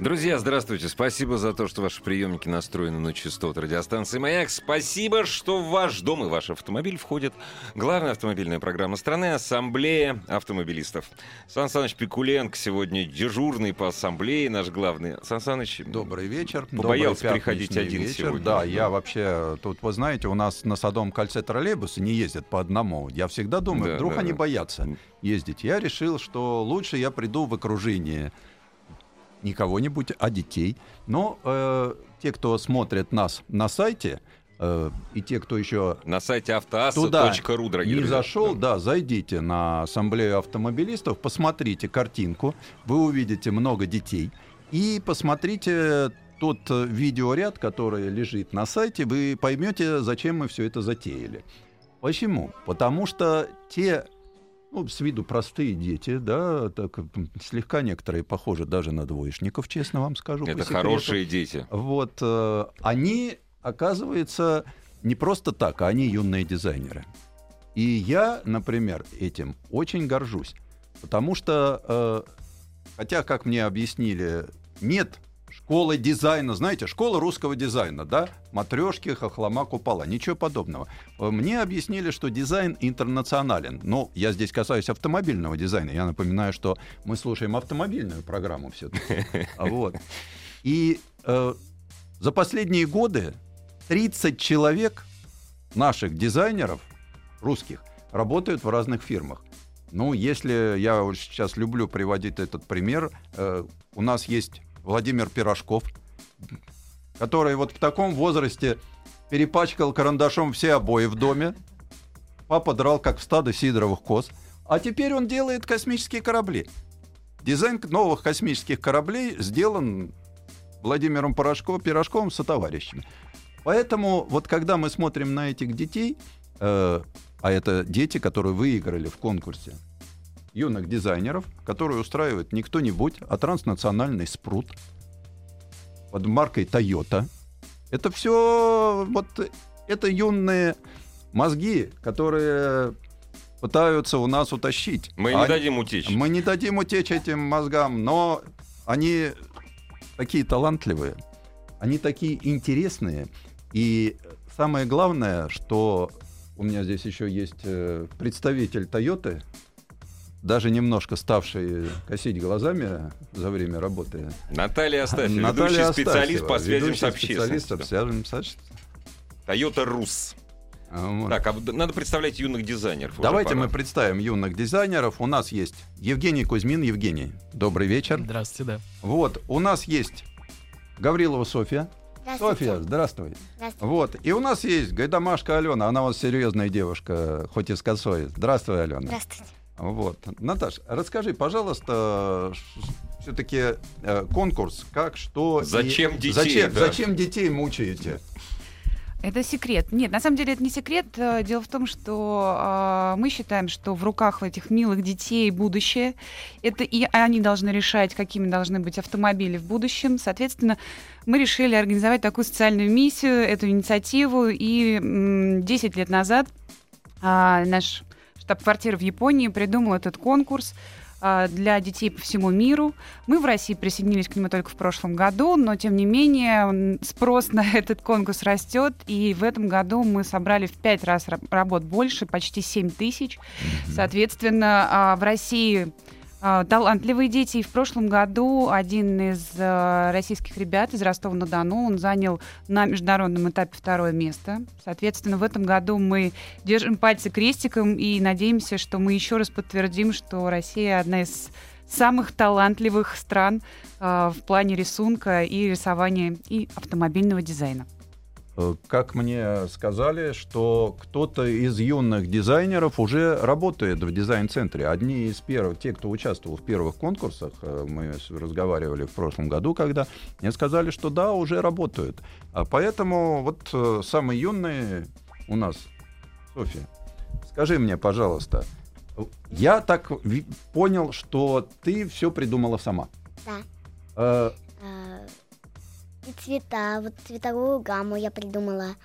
Друзья, здравствуйте. Спасибо за то, что ваши приемники настроены на частоту радиостанции «Маяк». Спасибо, что в ваш дом и ваш автомобиль входит главная автомобильная программа страны «Ассамблея автомобилистов». Сан Саныч Пикуленко сегодня дежурный по ассамблее, наш главный. Сан Саныч, Добрый вечер. Побоялся Добрый приходить один вечер. сегодня. Да, я вообще, тут, вы знаете, у нас на Садовом кольце троллейбусы не ездят по одному. Я всегда думаю, Да, вдруг да, они да. боятся ездить. Я решил, что лучше я приду в окружение не кого-нибудь, а детей. Но э, те, кто смотрит нас на сайте, э, и те, кто еще На сайте туда автоасса.ру, дорогие не зашел, да, зайдите на ассамблею автомобилистов, посмотрите картинку, вы увидите много детей и посмотрите тот э, видеоряд, который лежит на сайте, вы поймете, зачем мы все это затеяли. Почему? Потому что те, ну, с виду простые дети, да, так, слегка некоторые похожи даже на двоечников, честно вам скажу. Это хорошие дети. Вот э, они, оказывается, не просто так, а они юные дизайнеры. И я, например, этим очень горжусь. Потому что, э, хотя, как мне объяснили, нет школы дизайна, знаете, школа русского дизайна, да, матрешки, хохлома, купола, ничего подобного. Э, Мне объяснили, что дизайн интернационален. Но я здесь касаюсь автомобильного дизайна. Я напоминаю, что мы слушаем автомобильную программу все-таки. Вот. И э, за последние годы 30 человек наших дизайнеров русских работают в разных фирмах. Ну, если я сейчас люблю приводить этот пример, э, у нас есть Владимир Пирожков, который вот в таком возрасте перепачкал карандашом все обои в доме. Папа драл, как в стадо сидоровых коз. А теперь он делает космические корабли. Дизайн новых космических кораблей сделан Владимиром Порошко, Пирожковым со товарищами. Поэтому вот когда мы смотрим на этих детей, э, а это дети, которые выиграли в конкурсе юных дизайнеров, которые устраивает не кто-нибудь, а транснациональный спрут под маркой Toyota. Это все вот это юные мозги, которые пытаются у нас утащить. Мы не Они- дадим утечь. мы не дадим утечь этим мозгам, но они такие талантливые, они такие интересные. И самое главное, что у меня здесь еще есть э, представитель Тойоты, даже немножко ставший косить глазами за время работы. Наталья Астафьева, Наталья ведущий специалист Астафьева, по связям с общественностью. специалист по связям с. Toyota Рус. А, вот. Так, а надо представлять юных дизайнеров. Давайте пора. мы представим юных дизайнеров. У нас есть Евгений Кузьмин. Евгений, добрый вечер. Здравствуйте, да. Вот, у нас есть Гаврилова Софья. Здравствуйте. Софья, здравствуй. Здравствуйте. Вот, и у нас есть Гайдамашка Алена. Она у вас серьезная девушка, хоть и с косой. Здравствуй, Алена. Здравствуйте. Вот. Наташ, расскажи, пожалуйста, все-таки конкурс, как, что... и- Зачем детей, Зачем, да. зачем детей мучаете? Это секрет. Нет, на самом деле это не секрет. Э, Дело в том, что а, мы считаем, что в руках этих милых детей будущее. Это и они должны решать, какими должны быть автомобили в будущем. Соответственно, мы решили организовать такую социальную миссию, эту инициативу. И м, 10 лет назад а, наш штаб-квартира в Японии придумал этот конкурс а, для детей по всему миру. Мы в России присоединились к нему только в прошлом году, но тем не менее спрос на этот конкурс растет, и в этом году мы собрали в пять раз раб- работ больше, почти 7 тысяч. Соответственно, а, в России талантливые дети. И в прошлом году один из а, российских ребят из Ростова-на-Дону, он занял на международном этапе второе место. Соответственно, в этом году мы держим пальцы крестиком и надеемся, что мы еще раз подтвердим, что Россия одна из самых талантливых стран а, в плане рисунка и рисования и автомобильного дизайна. Э, Как мне сказали, что кто-то из юных дизайнеров уже работает в дизайн-центре. Одни из первых, те, кто участвовал в первых конкурсах, э, мы разговаривали в прошлом году, когда мне сказали, что да, уже работают. А поэтому вот э, самые юные у нас, Софья, скажи мне, пожалуйста, Я так понял, что ты все придумала сама. Да. Э, И цвета, вот цветовую гамму я придумала.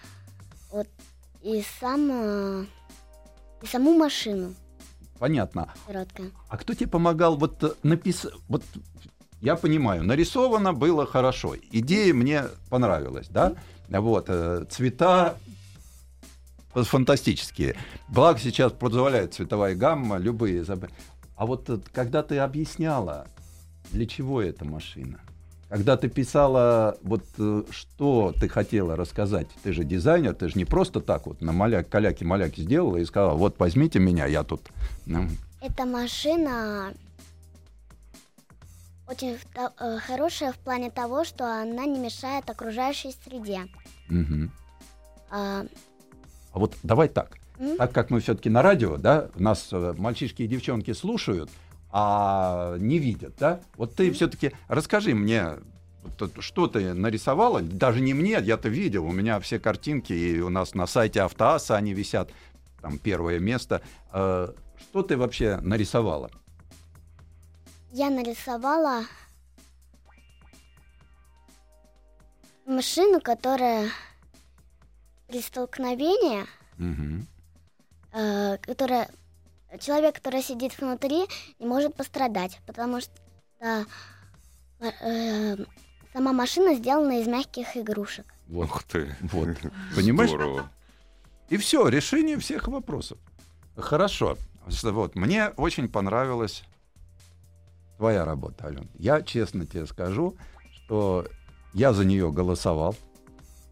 Вот и сам а, и саму машину понятно. короткая. А кто тебе помогал вот написать? Вот я понимаю, нарисовано было хорошо, идея мне понравилась, да? Вот э, цвета фантастические. Благо сейчас позволяет цветовая гамма любые. А вот э, когда ты объясняла, для чего эта машина? Когда ты писала, вот э, что ты хотела рассказать, ты же дизайнер, ты же не просто так вот на маляк, каляки-маляки сделала и сказала, вот возьмите меня, я тут. ну, Эта машина очень в э, хорошая в плане того, что она не мешает окружающей среде. мгм. А, А вот давай так. м, Так как мы все-таки на радио, да, нас э, мальчишки и девчонки слушают, а не видят, да? Вот ты все-таки расскажи мне, что ты нарисовала, даже не мне, я-то видел, у меня все картинки, и у нас на сайте Автоаса они висят, там первое место. Э, Что ты вообще нарисовала? я нарисовала машину, которая при столкновении, Мгм. э, которая человек, который сидит внутри, не может пострадать, потому что э, э, сама машина сделана из мягких игрушек. Вот, Ух ты. вот. Понимаешь? Здорово. И все, решение всех вопросов. Хорошо. Вот, мне очень понравилась твоя работа, Ален. Я честно тебе скажу, что я за нее голосовал.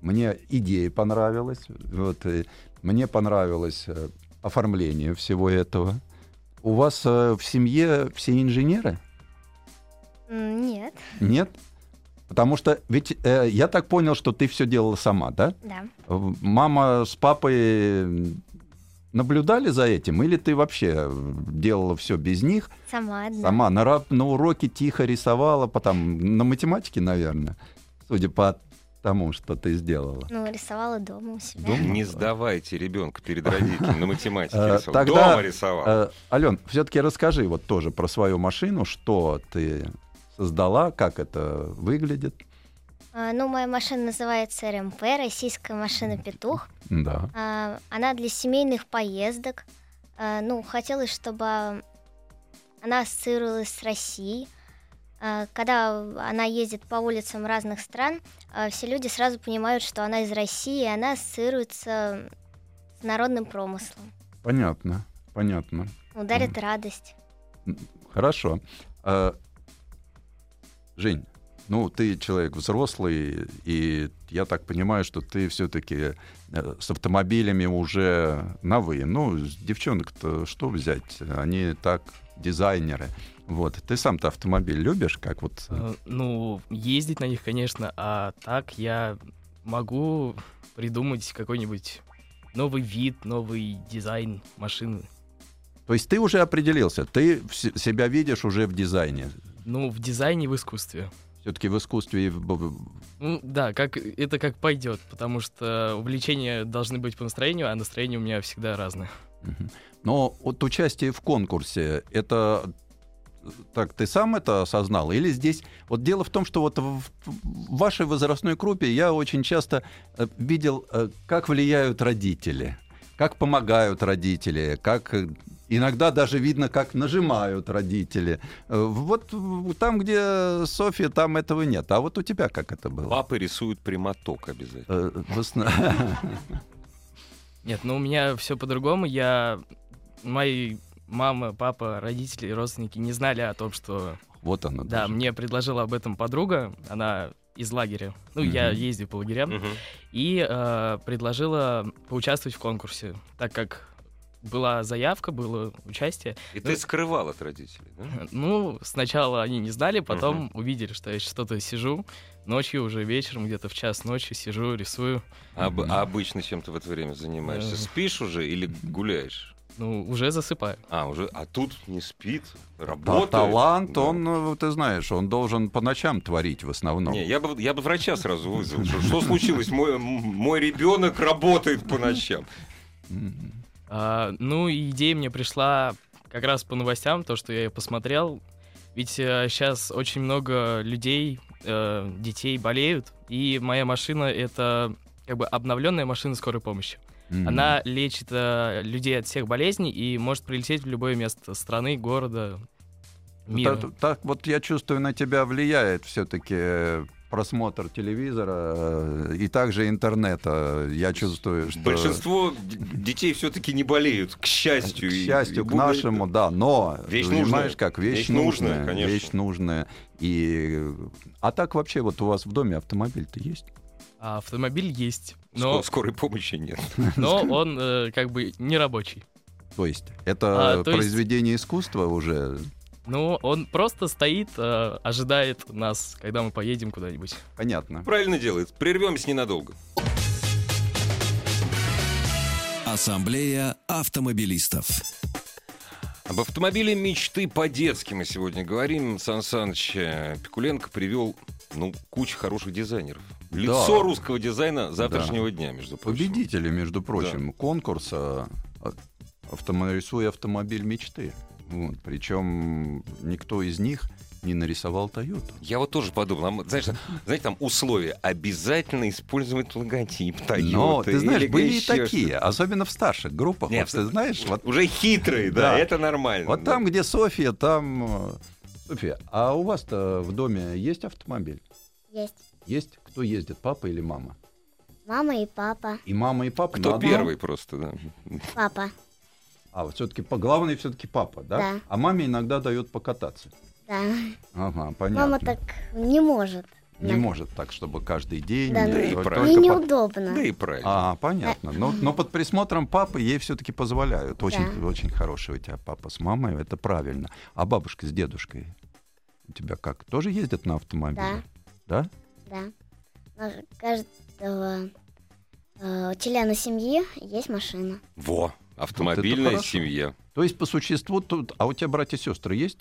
Мне идея понравилась. Вот, и мне понравилось э, оформление всего этого. У вас э, в семье все инженеры? Нет, Нет? Потому что ведь э, я так понял, что ты все делала сама, да? да. Э, Мама с папой наблюдали за этим, или ты вообще делала все без них, Сама одна. сама на, на уроке тихо рисовала, потом на математике, наверное, судя по тому, что ты сделала. Ну, рисовала дома у себя. Дома? Не сдавайте ребенка перед родителями на математике. Э, рисовал. тогда, Дома рисовал. Э, Ален, все-таки расскажи вот тоже про свою машину, что ты создала, как это выглядит. А, ну, моя машина называется РМП, российская машина «Петух». Да. А, она для семейных поездок. А, ну, хотелось, чтобы она ассоциировалась с Россией. А, когда она ездит по улицам разных стран, а, все люди сразу понимают, что она из России, и она ассоциируется с народным промыслом. Понятно, понятно. Ну, дарит радость. Хорошо. А, Жень, ну ты человек взрослый, и я так понимаю, что ты все-таки с автомобилями уже на вы. Ну, девчонок-то что взять? Они так дизайнеры. Вот. Ты сам-то автомобиль любишь, как вот... Э, Ну, ездить на них, конечно, а так я могу придумать какой-нибудь новый вид, новый дизайн машины. То есть ты уже определился, ты себя видишь уже в дизайне. Ну, в дизайне в искусстве. Все-таки в искусстве и в- Ну, да, как, это как пойдет, потому что увлечения должны быть по настроению, а настроение у меня всегда разное. Но вот участие в конкурсе, это так ты сам это осознал? Или здесь... Вот дело в том, что вот в, вашей возрастной группе я очень часто э, видел, э, как влияют родители, как помогают родители, как... э, Иногда даже видно, как нажимают родители. Вот там, где Софья, там этого нет. А вот у тебя как это было? Папы рисуют прямоток обязательно. Нет, ну у меня все по-другому. Я... Мои мама, папа, родители, родственники не знали о том, что... Вот оно. Да, даже. мне предложила об этом подруга, она из лагеря. Ну, я Мгм. ездил по лагерям. Мгм. и э, предложила поучаствовать в конкурсе, так как была заявка, было участие. И ты скрывал от родителей, да? Ну, сначала они не знали, потом увидели, что я что-то сижу ночью, уже вечером, где-то в час ночи сижу, рисую. А, а обычно чем ты в это время занимаешься? Э. Спишь уже или гуляешь? Ну, уже засыпаю. А, уже, а тут не спит, Та- работает. талант, Да. он, э, ты знаешь, он должен по ночам творить в основном. Не, я бы, я бы врача сразу вызвал. Что, случилось? Мой, мой ребенок работает по ночам. А, ну, идея мне пришла как раз по новостям, то, что я посмотрел, ведь сейчас очень много людей, э, детей болеют, и моя машина — это как бы обновленная машина скорой помощи. Мгм. Она лечит э, людей от всех болезней и может прилететь в любое место страны, города, мира. Так, так вот я чувствую, на тебя влияет все-таки просмотр телевизора э, и также интернета. Я чувствую, что... Большинство детей все-таки не болеют, к счастью. К счастью, и к Бога- нашему, да, но Вещь понимаешь, нужная. как вещь, Вещь нужная, нужная, конечно. вещь нужная. И а так вообще вот у вас в доме автомобиль-то есть? А автомобиль есть, но, Скорой помощи нет. но он э, как бы не рабочий. То есть это А, то есть- произведение искусства уже Ну, он просто стоит, э, ожидает нас, когда мы поедем куда-нибудь. понятно. Правильно делает. Прервемся ненадолго. Ассамблея автомобилистов. Об автомобиле мечты по-детски мы сегодня говорим. Сан Саныч э, Пикуленко привел ну, кучу хороших дизайнеров. Лицо русского дизайна завтрашнего дня, между прочим. Победители, между прочим, конкурса а, «Автоморисуй автомобиль мечты». Вот. Причем никто из них не нарисовал Тойоту. Я вот тоже подумал, а знаешь, знаете, там условия обязательно использовать логотип Toyota. Но, ты знаешь, были и такие, что-то. особенно в старших группах. Нет, вот ты знаешь, вот, Уже хитрые, да, Да. это нормально. вот да. там, где Софья, там... э, Софья, а у вас-то в доме есть автомобиль? Есть Есть? Кто ездит, папа или мама? мама и папа. И мама, и папа? Кто на одном? первый просто, да. Папа, А, вот все-таки главный все-таки папа, да? Да. А маме иногда дает покататься. да. Ага, понятно. Мама так не может. Не Да. может так, чтобы каждый день. Да, э, да и правильно. По- неудобно. Да и правильно. А, понятно. Но, но под присмотром папы ей все-таки позволяют. Очень, Да. очень хороший у тебя папа с мамой, это правильно. А бабушка с дедушкой у тебя как? Тоже ездят на автомобиле? Да? Да. У каждого э, члена семьи есть машина. Во, автомобильная хорошо. семья. То есть по существу тут... А у тебя братья и сестры есть?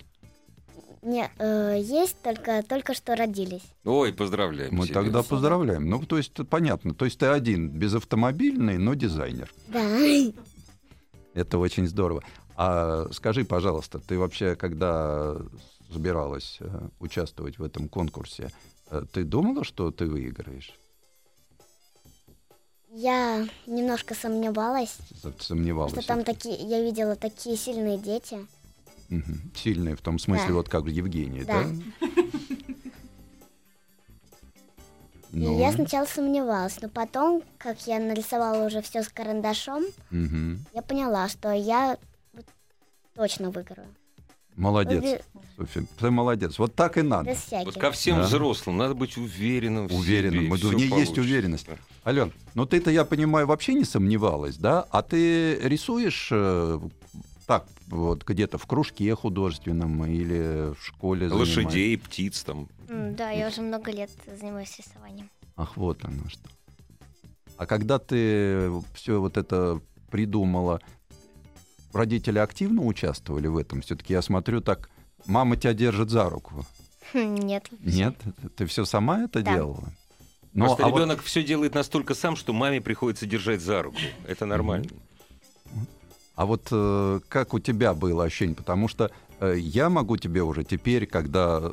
Не, э, есть только только что родились. Ой, поздравляем. Мы тебя. тогда поздравляем. Ну, то есть понятно. То есть ты один, безавтомобильный, но дизайнер. Да. Это очень здорово. А скажи, пожалуйста, ты вообще, когда собиралась э, участвовать в этом конкурсе, ты думала, что ты выиграешь? Я немножко сомневалась, Сомневалась? что там такие, я видела такие сильные дети. Сильные в том смысле, Да. вот как Евгений, да? Да. Ну, И я сначала сомневалась, но потом, как я нарисовала уже все с карандашом, мгм. я поняла, что я точно выиграю. Молодец, Софья, ты молодец. Вот так и надо. Вот ко всем Да. взрослым надо быть уверенным в Уверенным. себе, в ней есть получится. уверенность. Да. Ален, ну ты-то, я понимаю, вообще не сомневалась, да? А ты рисуешь э, так, вот где-то в кружке художественном или в школе? Лошадей, птиц там. М, Да, я уже много лет занимаюсь рисованием. Ах, вот оно что. А когда ты все вот это придумала, родители активно участвовали в этом? Все-таки я смотрю так, мама тебя держит за руку. Нет. Нет? Ты все сама это Да. делала? Ну, Просто а вот- ребенок все делает настолько сам, что маме приходится держать за руку. Это нормально. А вот э, как у тебя было ощущение? Потому что э, я могу тебе уже теперь, когда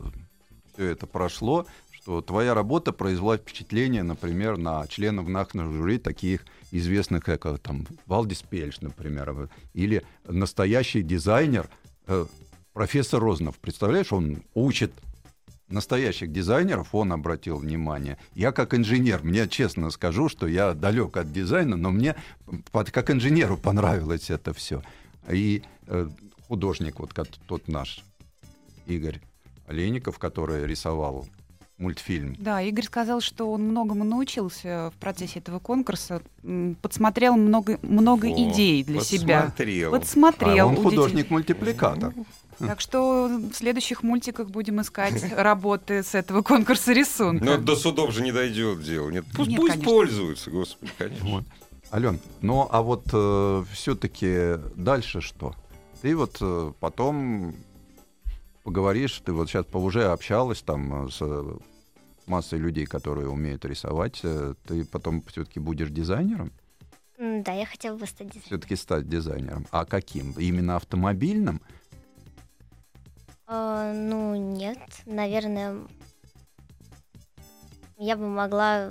все это прошло, что твоя работа произвела впечатление, например, на членов НАХНа жюри таких известных, как э, там Валдис Пельш, например, э, или настоящий дизайнер э, профессор Рознов. Представляешь, он учит настоящих дизайнеров, он обратил внимание. Я как инженер, мне честно скажу, что я далек от дизайна, но мне под- как инженеру понравилось это все. И э, художник, вот как тот наш Игорь Олейников, который рисовал мультфильм. Да, Игорь сказал, что он многому научился в процессе этого конкурса, подсмотрел много, много О, идей для себя. подсмотрел. Подсмотрел. а он художник-мультипликатор. Так что в следующих мультиках будем искать работы с этого конкурса рисунка. Но до судов же не дойдет дело. Нет, пусть, Нет, пусть конечно. пользуются, господи, конечно. Вот. Ален, ну а вот все-таки дальше что? Ты вот э, потом поговоришь, ты вот сейчас уже общалась там э, с э, массой людей, которые умеют рисовать, э, ты потом все-таки будешь дизайнером? Да, я хотела бы стать дизайнером. Все-таки стать дизайнером. А каким? Именно автомобильным? А, ну, нет, наверное, я бы могла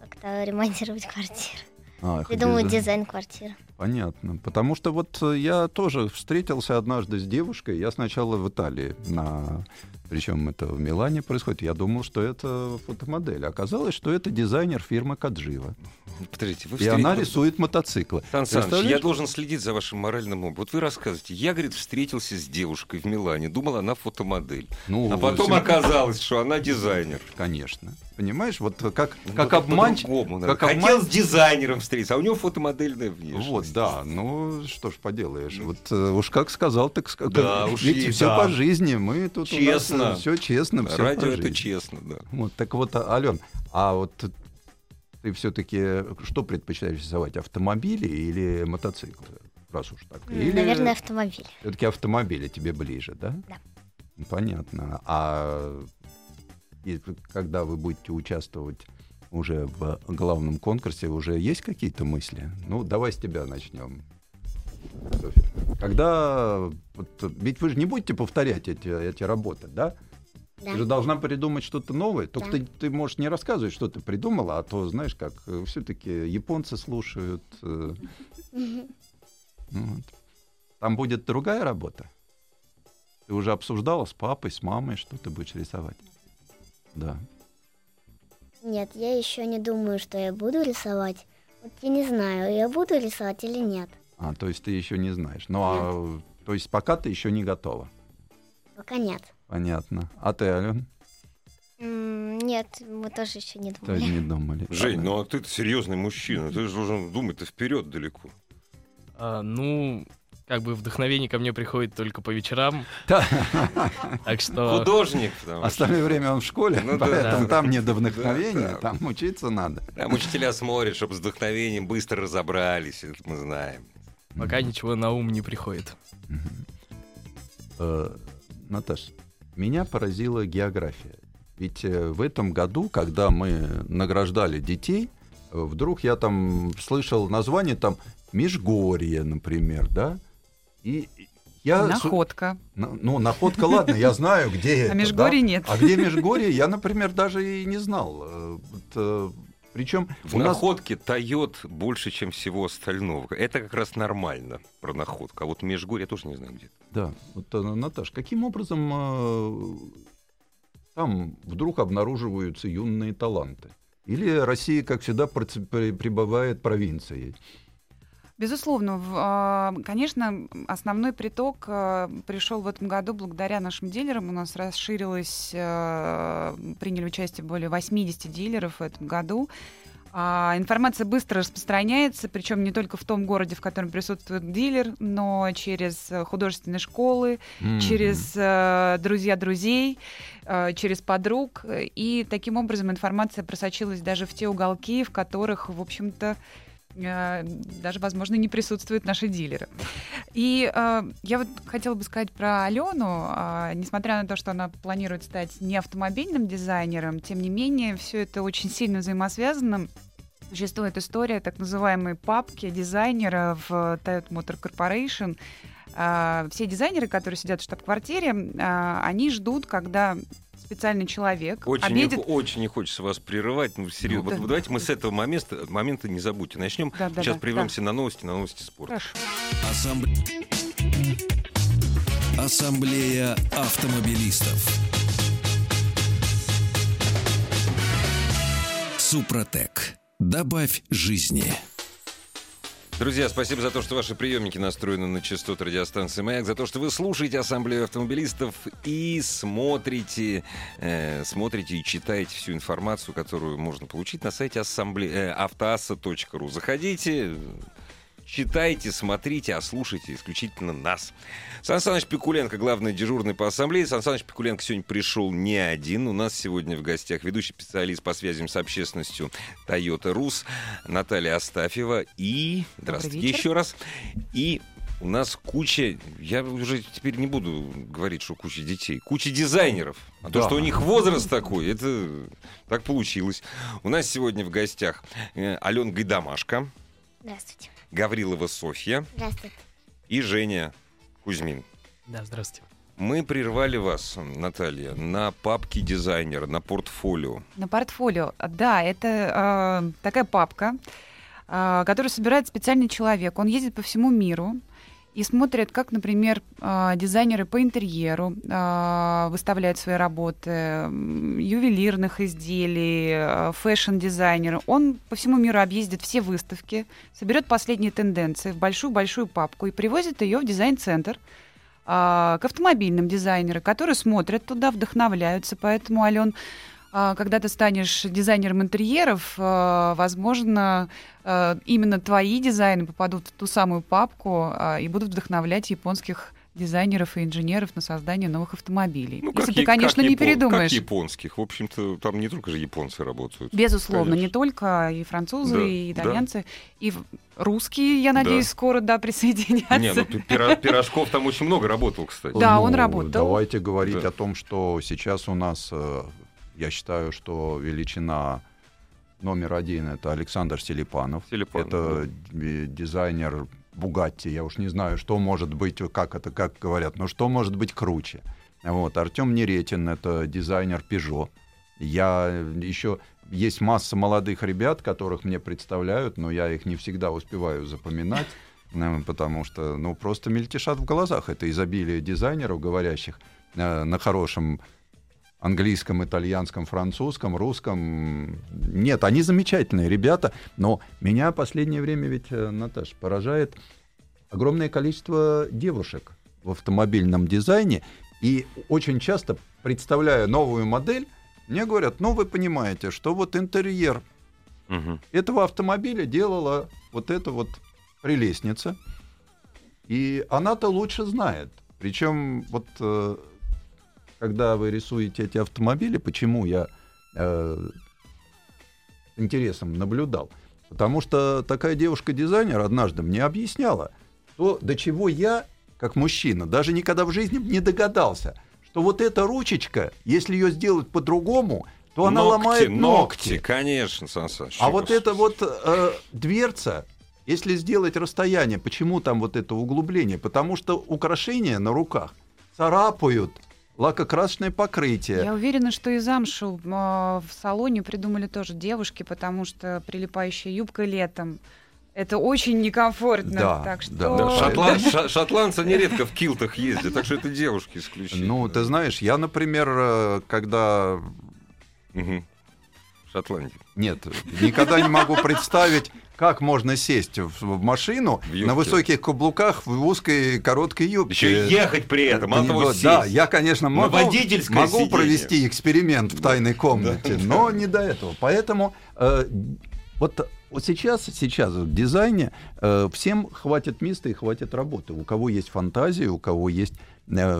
как-то ремонтировать квартиру. Ах, Придумывать дизайн. дизайн квартиры. Понятно. Потому что вот э, я тоже встретился однажды с девушкой. Я сначала в Италии, на... причем это в Милане происходит. Я думал, что это фотомодель. Оказалось, что это дизайнер фирмы Каджива. Подождите, вы И она рисует мотоциклы. Сан Саныч, я должен следить за вашим моральным опытом. Вот вы рассказываете, я, говорит, встретился с девушкой в Милане, думал, она фотомодель. Ну, А потом всё- оказалось, что она дизайнер. Конечно. Понимаешь, вот как, Ну, как обманщик. как Хотел обман- с дизайнером встретиться, а у него фотомодельная внешность. Вот, да, ну что ж поделаешь. Вот э, уж как сказал, так сказал. Да, уж Ведь и все да. по жизни. Мы тут Честно. все честно, все Радио это честно, да. Вот, так вот, Ален, а вот ты все-таки что предпочитаешь рисовать, автомобили или мотоциклы? Раз уж так. Или Наверное, автомобиль. все-таки автомобили тебе ближе, да? Да. Понятно. А и когда вы будете участвовать уже в главном конкурсе, уже есть какие-то мысли? Ну, давай с тебя начнем. Софья. Когда... вот, ведь вы же не будете повторять эти, эти работы, да? Да. Ты же должна придумать что-то новое. Только Да. ты, ты можешь не рассказывать, что ты придумала, а то, знаешь, как все-таки японцы слушают. э, ну вот. Там будет другая работа. Ты уже обсуждала с папой, с мамой, что ты будешь рисовать? Да. Нет, я еще не думаю, что я буду рисовать. Вот я не знаю, я буду рисовать или нет. А, то есть ты еще не знаешь. Ну, а, то есть пока ты еще не готова. Пока нет. Понятно. А ты, Ален, Нет, мы тоже еще не тоже думали. не думали. Жень, ну а ты-то серьезный мужчина, ты же должен думать-то вперед далеко. А, ну, как бы вдохновение ко мне приходит только по вечерам, так что... Художник, что Остальное время он в школе, Ну да, поэтому там не до вдохновения, там учиться надо. там учителя смотрят, чтобы с вдохновением быстро разобрались, это мы знаем. Пока ничего на ум не приходит. Э, Наташ, меня поразила география. Ведь э, в этом году, когда мы награждали детей, э, вдруг я там слышал название там Межгорье, например, да? И я... су- Находка. На- Ну, находка, ладно, я знаю, где это. А Межгорье да. нет. А где Межгорье, я, например, даже и не знал. Причем В у нас находке тает больше, чем всего остального. Это как раз нормально про находку. А вот Межгорье я тоже не знаю где. Да, вот, э, Наташ, каким образом э, там вдруг обнаруживаются юные таланты? Или Россия, как всегда, проц- при- пребывает провинцией? Безусловно, а, конечно, основной приток а, пришел в этом году благодаря нашим дилерам. У нас расширилось, а, приняли участие более 80 дилеров в этом году. А, Информация быстро распространяется, причем не только в том городе, в котором присутствует дилер, но через художественные школы, Мгм. через э, друзья друзей, э, через подруг. И таким образом информация просочилась даже в те уголки, в которых, в общем-то, даже, возможно, не присутствуют наши дилеры. И э, я вот хотела бы сказать про Алену. А, несмотря на то, что она планирует стать не автомобильным дизайнером, тем не менее, все это очень сильно взаимосвязано. Существует история так называемой папки дизайнера в Toyota Motor Corporation. Все дизайнеры, которые сидят в штаб-квартире, они ждут, когда специальный человек Очень, не, обедет... хо- очень не хочется вас прерывать. Ну, серьезно. Ну, вот да. давайте мы с этого момента, момента не забудьте. Начнем. Да, да, Сейчас да, прервемся на новости, на новости спорта. Хорошо. Ассамбле- Ассамблея автомобилистов. Супротек. Добавь жизни. Друзья, спасибо за то, что ваши приемники настроены на частоту радиостанции «Маяк», за то, что вы слушаете Ассамблею автомобилистов и смотрите, э, смотрите и читаете всю информацию, которую можно получить на сайте ассамбле... э, автоасса.ру. Заходите, читайте, смотрите, а слушайте исключительно нас. Сан Саныч Пикуленко, главный дежурный по ассамблее. Сан Саныч Пикуленко сегодня пришел не один. У нас сегодня в гостях ведущий специалист по связям с общественностью Toyota Рус Наталья Астафьева и... Здравствуйте вечер. еще раз. И у нас куча, я уже теперь не буду говорить, что куча детей, куча дизайнеров. А то, Да. что у них возраст такой, это так получилось. У нас сегодня в гостях э, Алена Гайдамашка. Здравствуйте. Гаврилова Софья Здравствуйте. и Женя Кузьмин. Да, здравствуйте. Мы прервали вас, Наталья, на папке дизайнера, на портфолио. На портфолио. Да, это э, такая папка, э, которую собирает специальный человек. Он ездит по всему миру и смотрит, как, например, э, дизайнеры по интерьеру э, выставляют свои работы, ювелирных изделий, э, фэшн-дизайнеры. Он по всему миру объездит все выставки, соберет последние тенденции в большую-большую папку и привозит ее в дизайн-центр а, к автомобильным дизайнерам, которые смотрят туда, вдохновляются. Поэтому, Ален, а, когда ты станешь дизайнером интерьеров, а, возможно, а, именно твои дизайны попадут в ту самую папку а, и будут вдохновлять японских дизайнеров и инженеров на создание новых автомобилей. Ну, Если как ты, конечно, как не япон- передумаешь. Как японских. В общем-то, там не только же японцы работают. Безусловно, не Конечно. только и французы, Да, и да. итальянцы, и в- русские, я Да. надеюсь, скоро да, присоединятся. Не, ну пи- пира- Пирожков там очень много работал, кстати. Да, он работал. Давайте говорить Да. о том, что сейчас у нас, э, я считаю, что величина номер один это Александр Селипанов. Селипанов, это ди- дизайнер Бугатти. Я уж не знаю, что может быть, как это, как говорят, но что может быть круче. Вот. Артем Неретин это дизайнер Peugeot. Я еще есть масса молодых ребят, которых мне представляют, но я их не всегда успеваю запоминать, э, потому что, ну, просто мельтешат в глазах. Это изобилие дизайнеров, говорящих э, на хорошем английском, итальянском, французском, русском. Нет, они замечательные ребята, но меня последнее время ведь, э, Наташа, поражает огромное количество девушек в автомобильном дизайне. И очень часто, представляя новую модель, мне говорят, ну вы понимаете, что вот интерьер Мгм. этого автомобиля делала вот эта вот прелестница. И она-то лучше знает. Причем вот э, когда вы рисуете эти автомобили, почему я э, интересом наблюдал? Потому что такая девушка-дизайнер однажды мне объясняла, то до чего я, как мужчина, даже никогда в жизни не догадался, что вот эта ручечка, если ее сделать по-другому, то она Ногти, ломает ногти. ногти. Конечно, Сан Саныч. А вот эта вот э, дверца, если сделать расстояние, почему там вот это углубление? Потому что украшения на руках царапают лакокрасочное покрытие. Я уверена, что и замшу э, в салоне придумали тоже девушки, потому что прилипающая юбка летом это очень некомфортно. Да, так что... да. Да, шотланд- ша- шотландцы нередко в килтах ездят, так что это девушки исключительно. Ну, ты знаешь, я, например, э, когда... В Шотландии. Нет, никогда не могу представить, как можно сесть в, в машину В юбке. на высоких каблуках в узкой короткой юбке. Еще ехать при этом, мало того, сесть. Да, я, конечно, могу, могу сиденье. провести эксперимент в тайной комнате, но не до этого. Поэтому э, вот, вот сейчас, сейчас в дизайне э, всем хватит места и хватит работы. У кого есть фантазия, у кого есть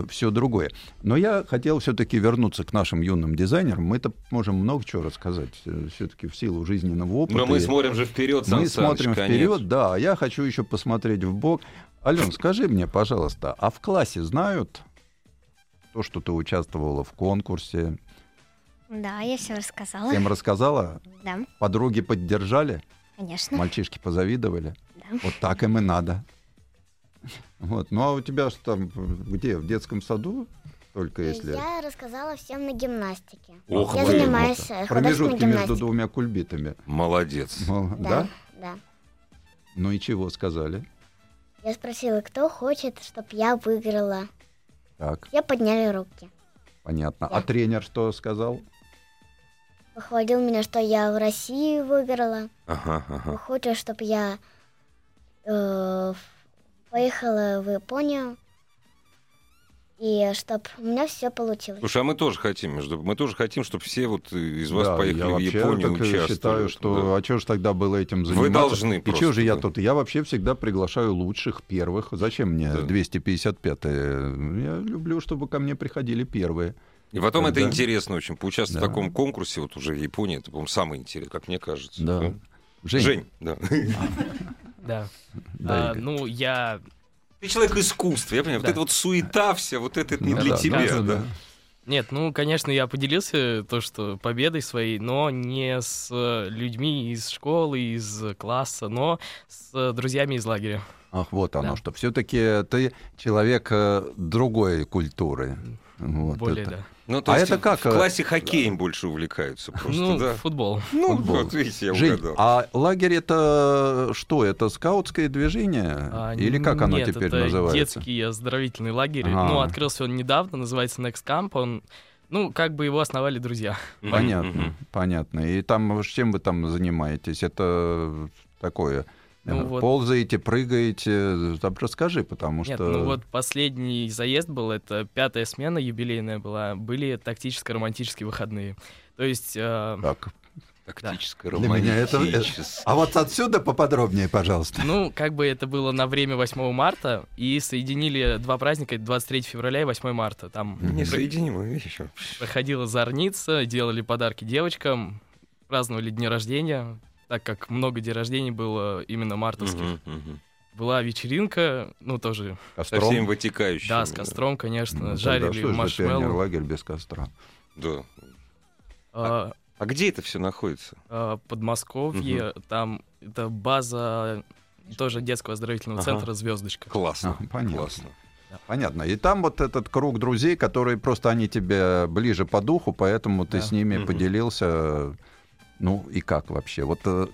все другое. Но я хотел все-таки вернуться к нашим юным дизайнерам. Мы-то можем много чего рассказать, все-таки в силу жизненного опыта. Но мы смотрим же вперед, Сан мы Саныч, смотрим конечно. вперед, да. А я хочу еще посмотреть в бок. Ален, скажи мне, пожалуйста, а в классе знают то, что ты участвовала в конкурсе? Да, я все рассказала. Всем рассказала? Да, Подруги поддержали? конечно. Мальчишки позавидовали? Да. Вот так им и надо. Вот. Ну а у тебя что там, где? В детском саду? Только если... Я рассказала всем на гимнастике. Ох я вы. занимаюсь э, художественной Промежутки между двумя кульбитами. Молодец. Ну, Да, да? да. Ну и чего сказали? Я спросила, кто хочет, чтобы я выиграла. Так, Все подняли руки. понятно. Я. А тренер что сказал? Похвалил меня, что я в России выиграла. Ага, ага. Хочет, чтобы я э, в- поехала в Японию. И чтобы у меня все получилось. Слушай, а мы тоже хотим, между... мы тоже хотим, чтобы все вот из вас Да, поехали я в Японию так и участвовать. считаю, что а что ж тогда было этим заниматься? должны И просто, что же я да. тут? Я вообще всегда приглашаю лучших, первых. Зачем мне Да. 255-е? Я люблю, чтобы ко мне приходили первые. И потом это Да. интересно очень. Поучаствовать Да. в таком конкурсе, вот уже в Японии, это, по-моему, самое интересное, как мне кажется. Да. Ну, Жень, Жень, да. Да. да, А, ну, я... Ты человек искусства, я понимаю, вот Да. эта вот суета вся, вот это не Да, для да, тебя, да, да. Нет, ну, конечно, я поделился то, что победой своей, но не с э, людьми из школы, из класса, но с э, друзьями из лагеря. Ах, вот оно Да. что. Все-таки ты человек э, другой культуры. Вот Более, это. да. Ну, то А есть это как, В э, классе хоккеем больше увлекаются просто, ну, да? футбол. Ну, футбол. вот видите, я Жень, угадал. а лагерь это что? Это скаутское движение? А, Или как оно теперь это называется? детский оздоровительный лагерь. Ага. Ну, открылся он недавно, называется Next Camp. Он, ну, как бы его основали друзья. Понятно, понятно. И там чем вы там занимаетесь? Это такое. Ну э, вот. Ползаете, прыгаете. Там расскажи, потому Нет, что. ну вот последний заезд был, это пятая смена юбилейная была, были тактическо-романтические выходные. То есть, э, Так. Тактическое, Для меня это- романтическое. А вот отсюда поподробнее, пожалуйста. ну, как бы это было на время 8 марта, и соединили два праздника, 23 февраля и 8 марта. Там Не про- соединимое еще. проходила зорница, делали подарки девочкам, праздновали дни рождения, так как много дней рождений было именно мартовских. Мгм, мгм. Была вечеринка, ну, тоже, Со Костром? всеми вытекающими. да, с костром, Ну, конечно, тогда жарили за маршмеллоу. пионер-лагерь без костра? Да. А, А где это все находится? а, Подмосковье, там это база тоже детского оздоровительного Ага. центра «Звездочка». Классно. А, понятно. Классно. Понятно. И там вот этот круг друзей, которые просто они тебе ближе по духу, поэтому ты Да. с ними Мгм. поделился. Ну и как вообще? Вот, э,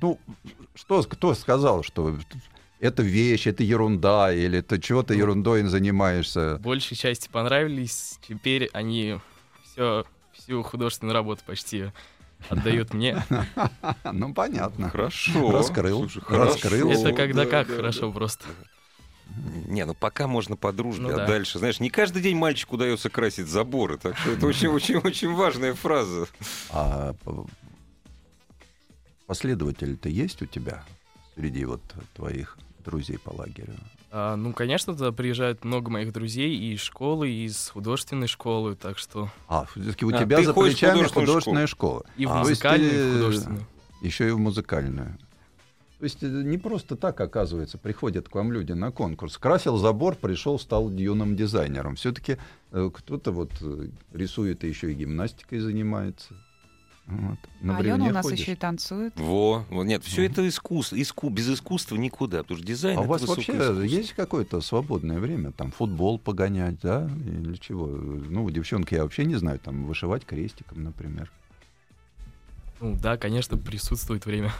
ну, что, кто сказал, что это вещь, это ерунда, или ты чего-то Ну, ерундой занимаешься? Большей части понравились, теперь они все, всю художественную работу почти отдают мне. Ну, понятно. Хорошо. Раскрыл. Слушай. Раскрыл. Это когда Да, как да, хорошо да. просто. Не, ну пока можно по дружбе, Ну а да. дальше, знаешь, не каждый день мальчику удается красить заборы, так что это очень-очень-очень важная фраза. А п- последователь-то есть у тебя среди вот твоих друзей по лагерю? А, ну, конечно, туда приезжают много моих друзей и из школы, и из художественной школы, так что А, все-таки у А, тебя за плечами художественную художественная школа. и в А, то есть музыкальную, и в художественную. Еще и в музыкальную. То есть э, не просто так, оказывается, приходят к вам люди на конкурс. Красил забор, пришел, стал юным дизайнером. Все-таки кто-то вот э, рисует и еще и гимнастикой занимается. Вот. На А Алена у нас ходишь. еще и танцует. Во, вот нет, все это искусство, иску, без искусства никуда, потому что дизайн А у вас вообще искусство. есть какое-то свободное время? Там футбол погонять, да? Или чего? Ну, девчонки, я вообще не знаю, там вышивать крестиком, например. Ну, да, конечно, присутствует время.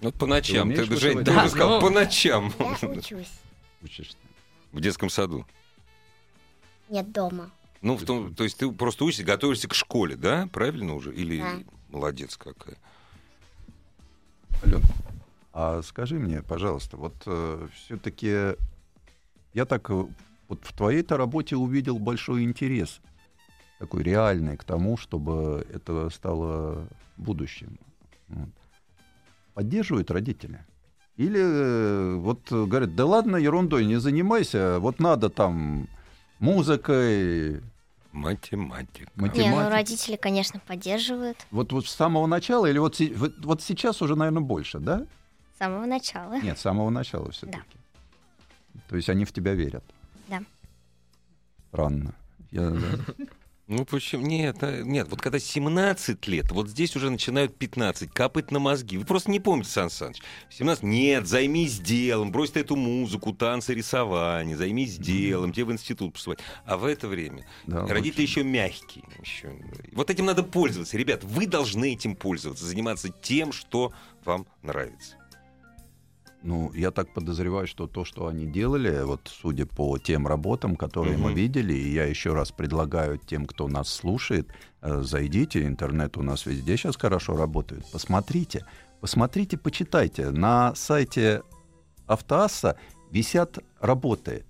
Ну, по ночам. Ты Ты, Жень, вышивать? ты Да, уже сказал, ну- по ночам. Я учусь. Учишься. В детском саду. Нет, дома. Ну, в том, то есть ты просто учишься, готовишься к школе, да? Правильно уже? Или Да. Молодец какая? Ален, а скажи мне, пожалуйста, вот все-таки я так э, вот в твоей-то работе увидел большой интерес, такой реальный к тому, чтобы это стало будущим. Вот. Поддерживают родители? Или э, вот э, говорят, да ладно, ерундой не занимайся, вот надо там музыкой, Математика. Не, ну родители, конечно, поддерживают Вот, вот с самого начала или вот, вот, вот сейчас уже, наверное, больше, да? с самого начала. Нет, с самого начала все-таки. То есть они в тебя верят. Да. Странно. Я, да. Ну почему? Нет, а, нет, вот когда 17 лет, вот здесь уже начинают 15, капать на мозги. Вы просто не помните, Сан Саныч. 17, нет, займись делом, брось ты эту музыку, танцы, рисование, займись делом, тебе в институт поступать. А в это время Да, родители очень. еще мягкие. Еще. Вот этим надо пользоваться. Ребят, вы должны этим пользоваться, заниматься тем, что вам нравится. Ну, я так подозреваю, что то, что они делали, вот судя по тем работам, которые мы Мгм. видели, и я еще раз предлагаю тем, кто нас слушает, э, зайдите, интернет у нас везде сейчас хорошо работает, посмотрите, посмотрите, почитайте. На сайте Автоасса висят работы.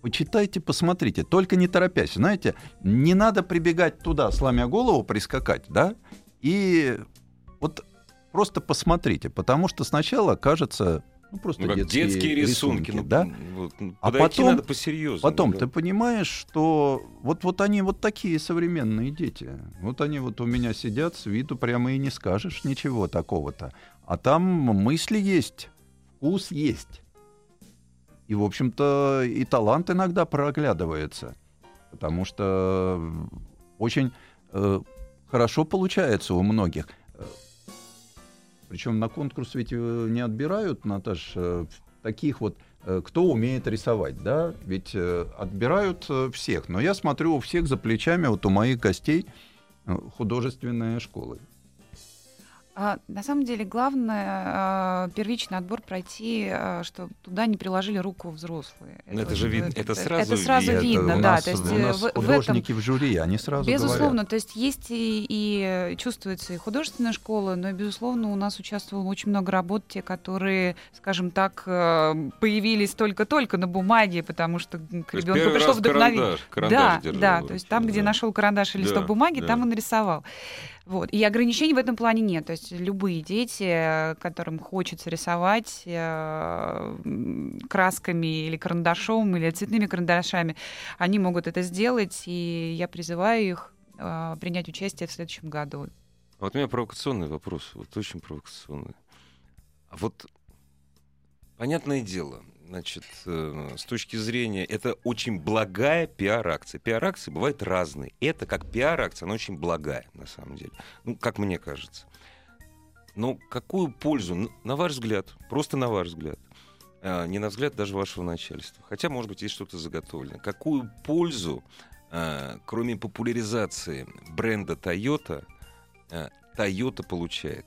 Почитайте, посмотрите, только не торопясь. Знаете, не надо прибегать туда, сломя голову, прискакать, да? И вот просто посмотрите, потому что сначала кажется, ну просто Ну, как детские, детские, рисунки. ну, да? вот, ну, А потом- надо посерьезнее. Потом да. ты понимаешь, что вот, вот они вот такие современные дети. Вот они вот у меня сидят, с виду прямо и не скажешь ничего такого-то. А там мысли есть, вкус есть. И, в общем-то, и талант иногда проглядывается. Потому что очень э, хорошо получается у многих. Причем на конкурс ведь э, не отбирают, Наташ, э, таких вот, э, кто умеет рисовать, да? Ведь отбирают всех. Но я смотрю, у всех за плечами, вот у моих гостей, художественные школы. А, на самом деле главное а, первичный отбор пройти, а, что туда не приложили руку взрослые. Ну, это же видно, это сразу это сразу видно. видно, у да. нас, то есть у э, нас в, в этом художники в, жюри, они сразу Безусловно, говорят. то есть есть и, и чувствуется и художественная школа, но, безусловно, у нас участвовало очень много работ, те, которые, скажем так, э, появились только-только на бумаге, потому что к ребенку пришло вдохновение. карандаш, карандаш Да, держал да, то есть там, где да. нашел карандаш или Да, листок бумаги, да. там он рисовал. Вот. И ограничений в этом плане нет. То есть любые дети, э, которым хочется рисовать э, красками или карандашом, или цветными карандашами, они могут это сделать, и я призываю их э, принять участие в следующем году. Вот у меня провокационный вопрос, вот очень провокационный. А вот понятное дело, значит, э, с точки зрения, это очень благая пиар-акция. Пиар-акции бывают разные. Это как пиар-акция, она очень благая, на самом деле. Ну, как мне кажется. Но какую пользу, на ваш взгляд, просто на ваш взгляд, э, не на взгляд даже вашего начальства, хотя, может быть, есть что-то заготовлено, какую пользу, э, кроме популяризации бренда Toyota, Toyota получает?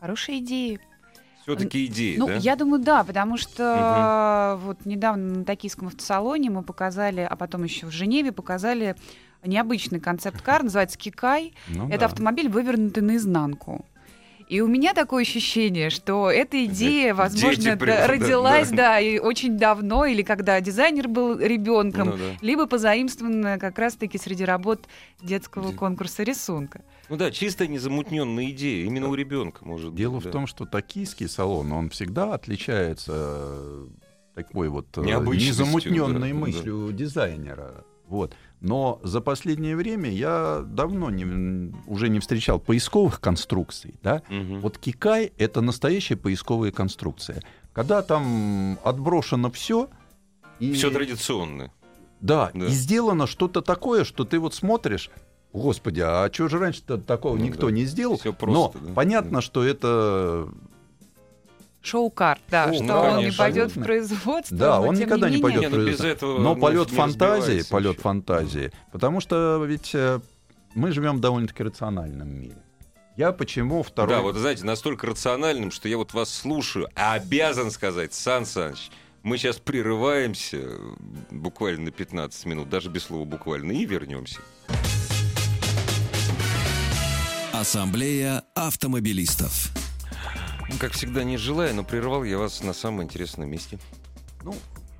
Хорошая идея. Все-таки идея, Ну, да? я думаю, да, потому что вот недавно на токийском автосалоне мы показали, а потом еще в Женеве показали необычный концепт-кар, называется Кикай. Ну Это да. автомобиль, вывернутый наизнанку. И у меня такое ощущение, что эта идея, возможно, да, родилась, да. да, и очень давно, или когда дизайнер был ребенком, Ну да. либо позаимствована как раз-таки среди работ детского Де- конкурса рисунка. Ну да, чистая незамутненная идея, именно у ребенка может Дело быть. в да. том, что токийский салон, он всегда отличается э, такой вот э, Необычностью, незамутненной да, мыслью дизайнера. Вот. Но за последнее время я давно не, уже не встречал поисковых конструкций. Да? Мгм. Вот Кикай — это настоящая поисковая конструкция. Когда там отброшено все, и, Все традиционно. да, Да. и сделано что-то такое, что ты вот смотришь, Господи, а что же раньше-то такого Ну никто да. не сделал? Всё просто, Но да. понятно, что это Шоу-кар, да, Шоу, что ну, он не конечно. пойдет в производство. Да, но он никогда не пойдет Не, в ну, производство. этого Но не- полет не фантазии, полет фантазии. Потому что ведь э, мы живем в довольно-таки рациональном мире. Я почему второй... Да, вот знаете, настолько рациональным, что я вот вас слушаю, а обязан сказать, Сан Саныч, мы сейчас прерываемся э, буквально на 15 минут, даже без слова буквально, и вернемся. Ассамблея автомобилистов. Ну, Как всегда, не желаю, но прервал я вас на самом интересном месте. Ну,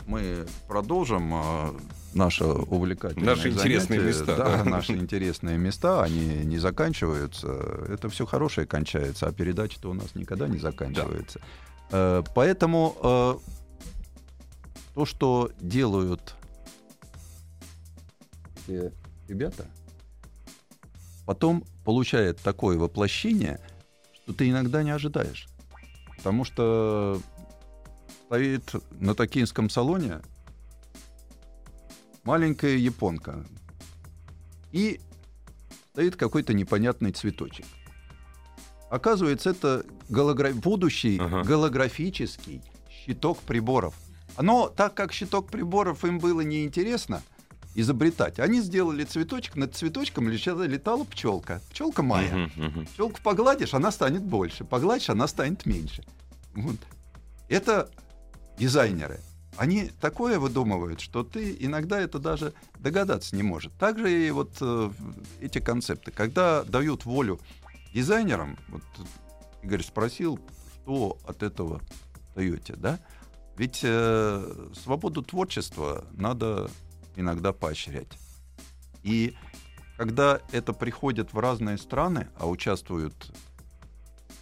мы продолжим э, наше увлекательное Наши интересные занятие. места, Да, да. наши интересные места, они не заканчиваются. Это все хорошее кончается, а передача-то у нас никогда не заканчивается. Э, Поэтому э, то, что делают эти ребята, потом получает такое воплощение, что ты иногда не ожидаешь. Потому что стоит на токийском салоне маленькая японка. И стоит какой-то непонятный цветочек. Оказывается, это гологра- будущий Ага. голографический щиток приборов. Но так как щиток приборов им было неинтересно изобретать, они сделали цветочек, над цветочком летала пчелка. Пчелка Майя. Мгм. Пчелку погладишь, она станет больше. Погладишь, она станет меньше. Вот. Это дизайнеры. Они такое выдумывают, что ты иногда это даже догадаться не может. Также и вот э, эти концепты. Когда дают волю дизайнерам, вот Игорь спросил, что от этого даете, да? Ведь э, свободу творчества надо иногда поощрять. И когда это приходит в разные страны, а участвуют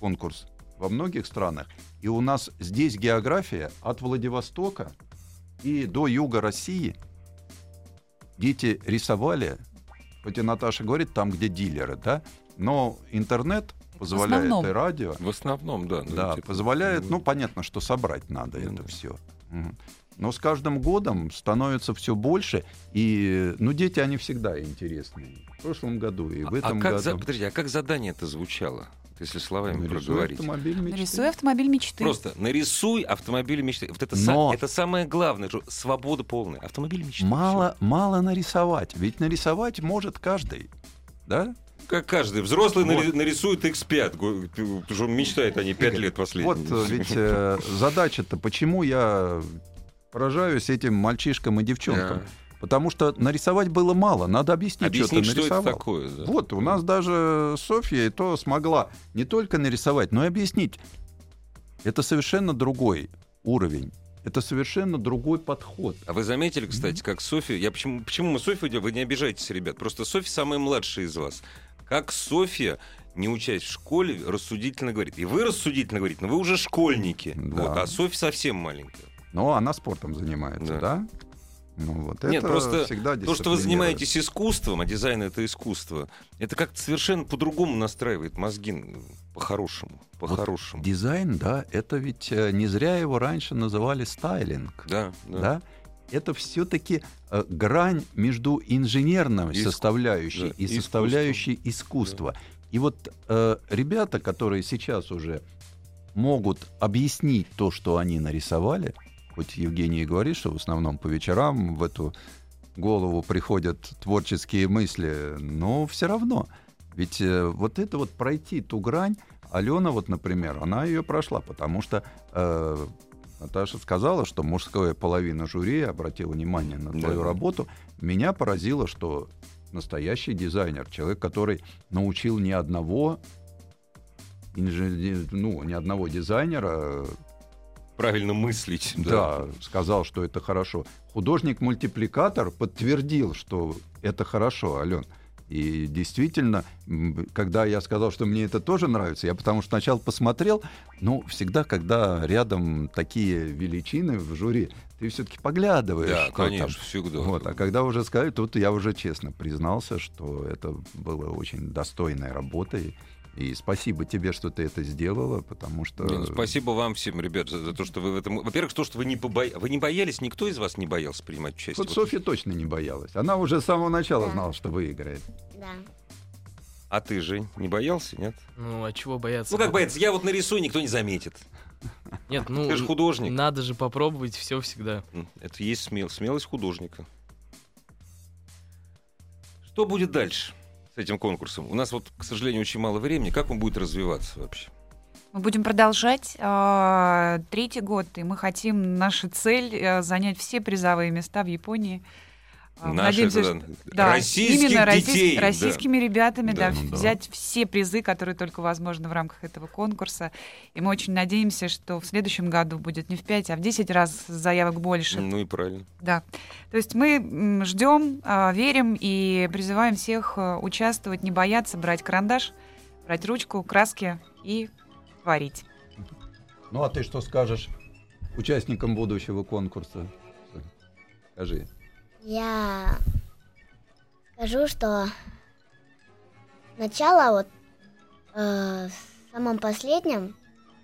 конкурс во многих странах, и у нас здесь география от Владивостока и до юга России, дети рисовали, хоть и Наташа говорит, там, где дилеры, да, но интернет позволяет и радио, В основном, да. ну, да, типа, позволяет, ну, ну, понятно, что собрать надо Ну это да. все. Но с каждым годом становится все больше, и ну дети они всегда интересные. В прошлом году и в А этом как, году. за- подожди, а как задание это звучало? Если словами Нарисуй проговорить. автомобиль мечты. Нарисуй автомобиль мечты. Просто нарисуй автомобиль мечты. Вот это, са- Но- это самое главное, что свобода полная. Автомобиль мечты. Мало, мало нарисовать. Ведь нарисовать может каждый. Да? Как каждый взрослый Вот. нари- нарисует X5, го- потому что он мечтает они 5 лет последние. Вот э, ведь э, задача-то, почему я поражаюсь этим мальчишкам и девчонкам? Да. Потому что нарисовать было мало, надо объяснить, Объяснить, что что ты это нарисовал. такое. да. Вот, у нас даже Софья и то смогла не только нарисовать, но и объяснить. Это совершенно другой уровень. Это совершенно другой подход. А вы заметили, кстати, как Софья... Я почему, почему мы Софью делаем? Вы не обижайтесь, ребят. Просто Софья самая младшая из вас. Как Софья, не учась в школе, рассудительно говорит. И вы рассудительно говорите, но вы уже школьники. Да. Вот, а Софья совсем маленькая. Но она спортом занимается, Да. да? Ну, вот Нет, это просто всегда То, что вы занимаетесь искусством, а дизайн это искусство, это как-то совершенно по-другому настраивает мозги по-хорошему. По-хорошему. Дизайн, да, это ведь э, не зря его раньше называли стайлинг, Да, да. да? Это все-таки грань между инженерной Иск- составляющей да, и искусством. составляющей искусства. И вот э, ребята, которые сейчас уже могут объяснить то, что они нарисовали, хоть Евгений и говорит, что в основном по вечерам в эту голову приходят творческие мысли, но все равно. Ведь э, вот это вот пройти ту грань, Алена вот, например, она ее прошла, потому что э, Наташа сказала, что мужская половина жюри обратила внимание на Да. твою работу. Меня поразило, что настоящий дизайнер, человек, который научил ни одного инженер- ну, ни одного дизайнера Правильно мыслить. да, сказал, что это хорошо. Художник-мультипликатор подтвердил, что это хорошо, Ален. И действительно, когда я сказал, что мне это тоже нравится, я потому что сначала посмотрел, ну, всегда, когда рядом такие величины в жюри, ты все-таки поглядываешь. Да, что там. конечно, всегда. Вот, а когда уже сказали, тут я уже честно признался, что это было очень достойной работой. И спасибо тебе, что ты это сделала, потому что... Не, ну, спасибо вам всем, ребят, за, за то, что вы в этом... Во-первых, то, что вы не побоялись. Вы не боялись, никто из вас не боялся принимать участие. Вот Вот. Софья точно не боялась. Она уже с самого начала Да. знала, что выиграет. Да. А ты, Жень, не боялся, нет? Ну, а чего бояться? Ну, как бояться, я вот нарисую, никто не заметит. Нет, ну, Ты же художник. надо же попробовать все всегда. Это и есть смел- смелость художника. Что будет дальше с этим конкурсом? У нас вот, к сожалению, очень мало времени. Как он будет развиваться вообще? Мы будем продолжать а, третий год, и мы хотим, наша цель э, занять все призовые места в Японии. А, Наши, надеемся, да, что- да, российских именно российс- детей, да. российскими ребятами, Да, да, да. взять все призы, которые только возможно в рамках этого конкурса. И мы очень надеемся, что в следующем году будет не в 5, а в 10 раз заявок больше. Ну и правильно. Да. То есть мы ждем, а, верим и призываем всех а, участвовать, не бояться, брать карандаш, брать ручку, краски и творить. Ну, а ты что скажешь участникам будущего конкурса? Скажи. Я скажу, что сначала вот э, в самом последнем,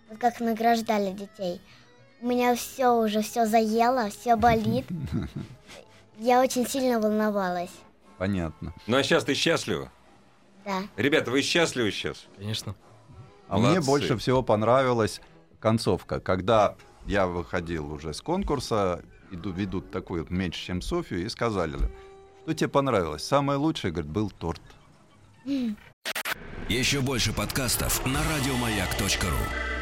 вот как награждали детей, у меня все уже все заело, все болит. Я очень сильно волновалась. Понятно. Ну а сейчас ты счастлива? Да. Ребята, вы счастливы сейчас? Конечно. А мне больше всего понравилась концовка, когда я выходил уже с конкурса, иду, ведут такую вот меньше, чем Софию, и сказали, что тебе понравилось? Самое лучшее, говорит, был торт. Еще больше подкастов на радиомаяк.ру.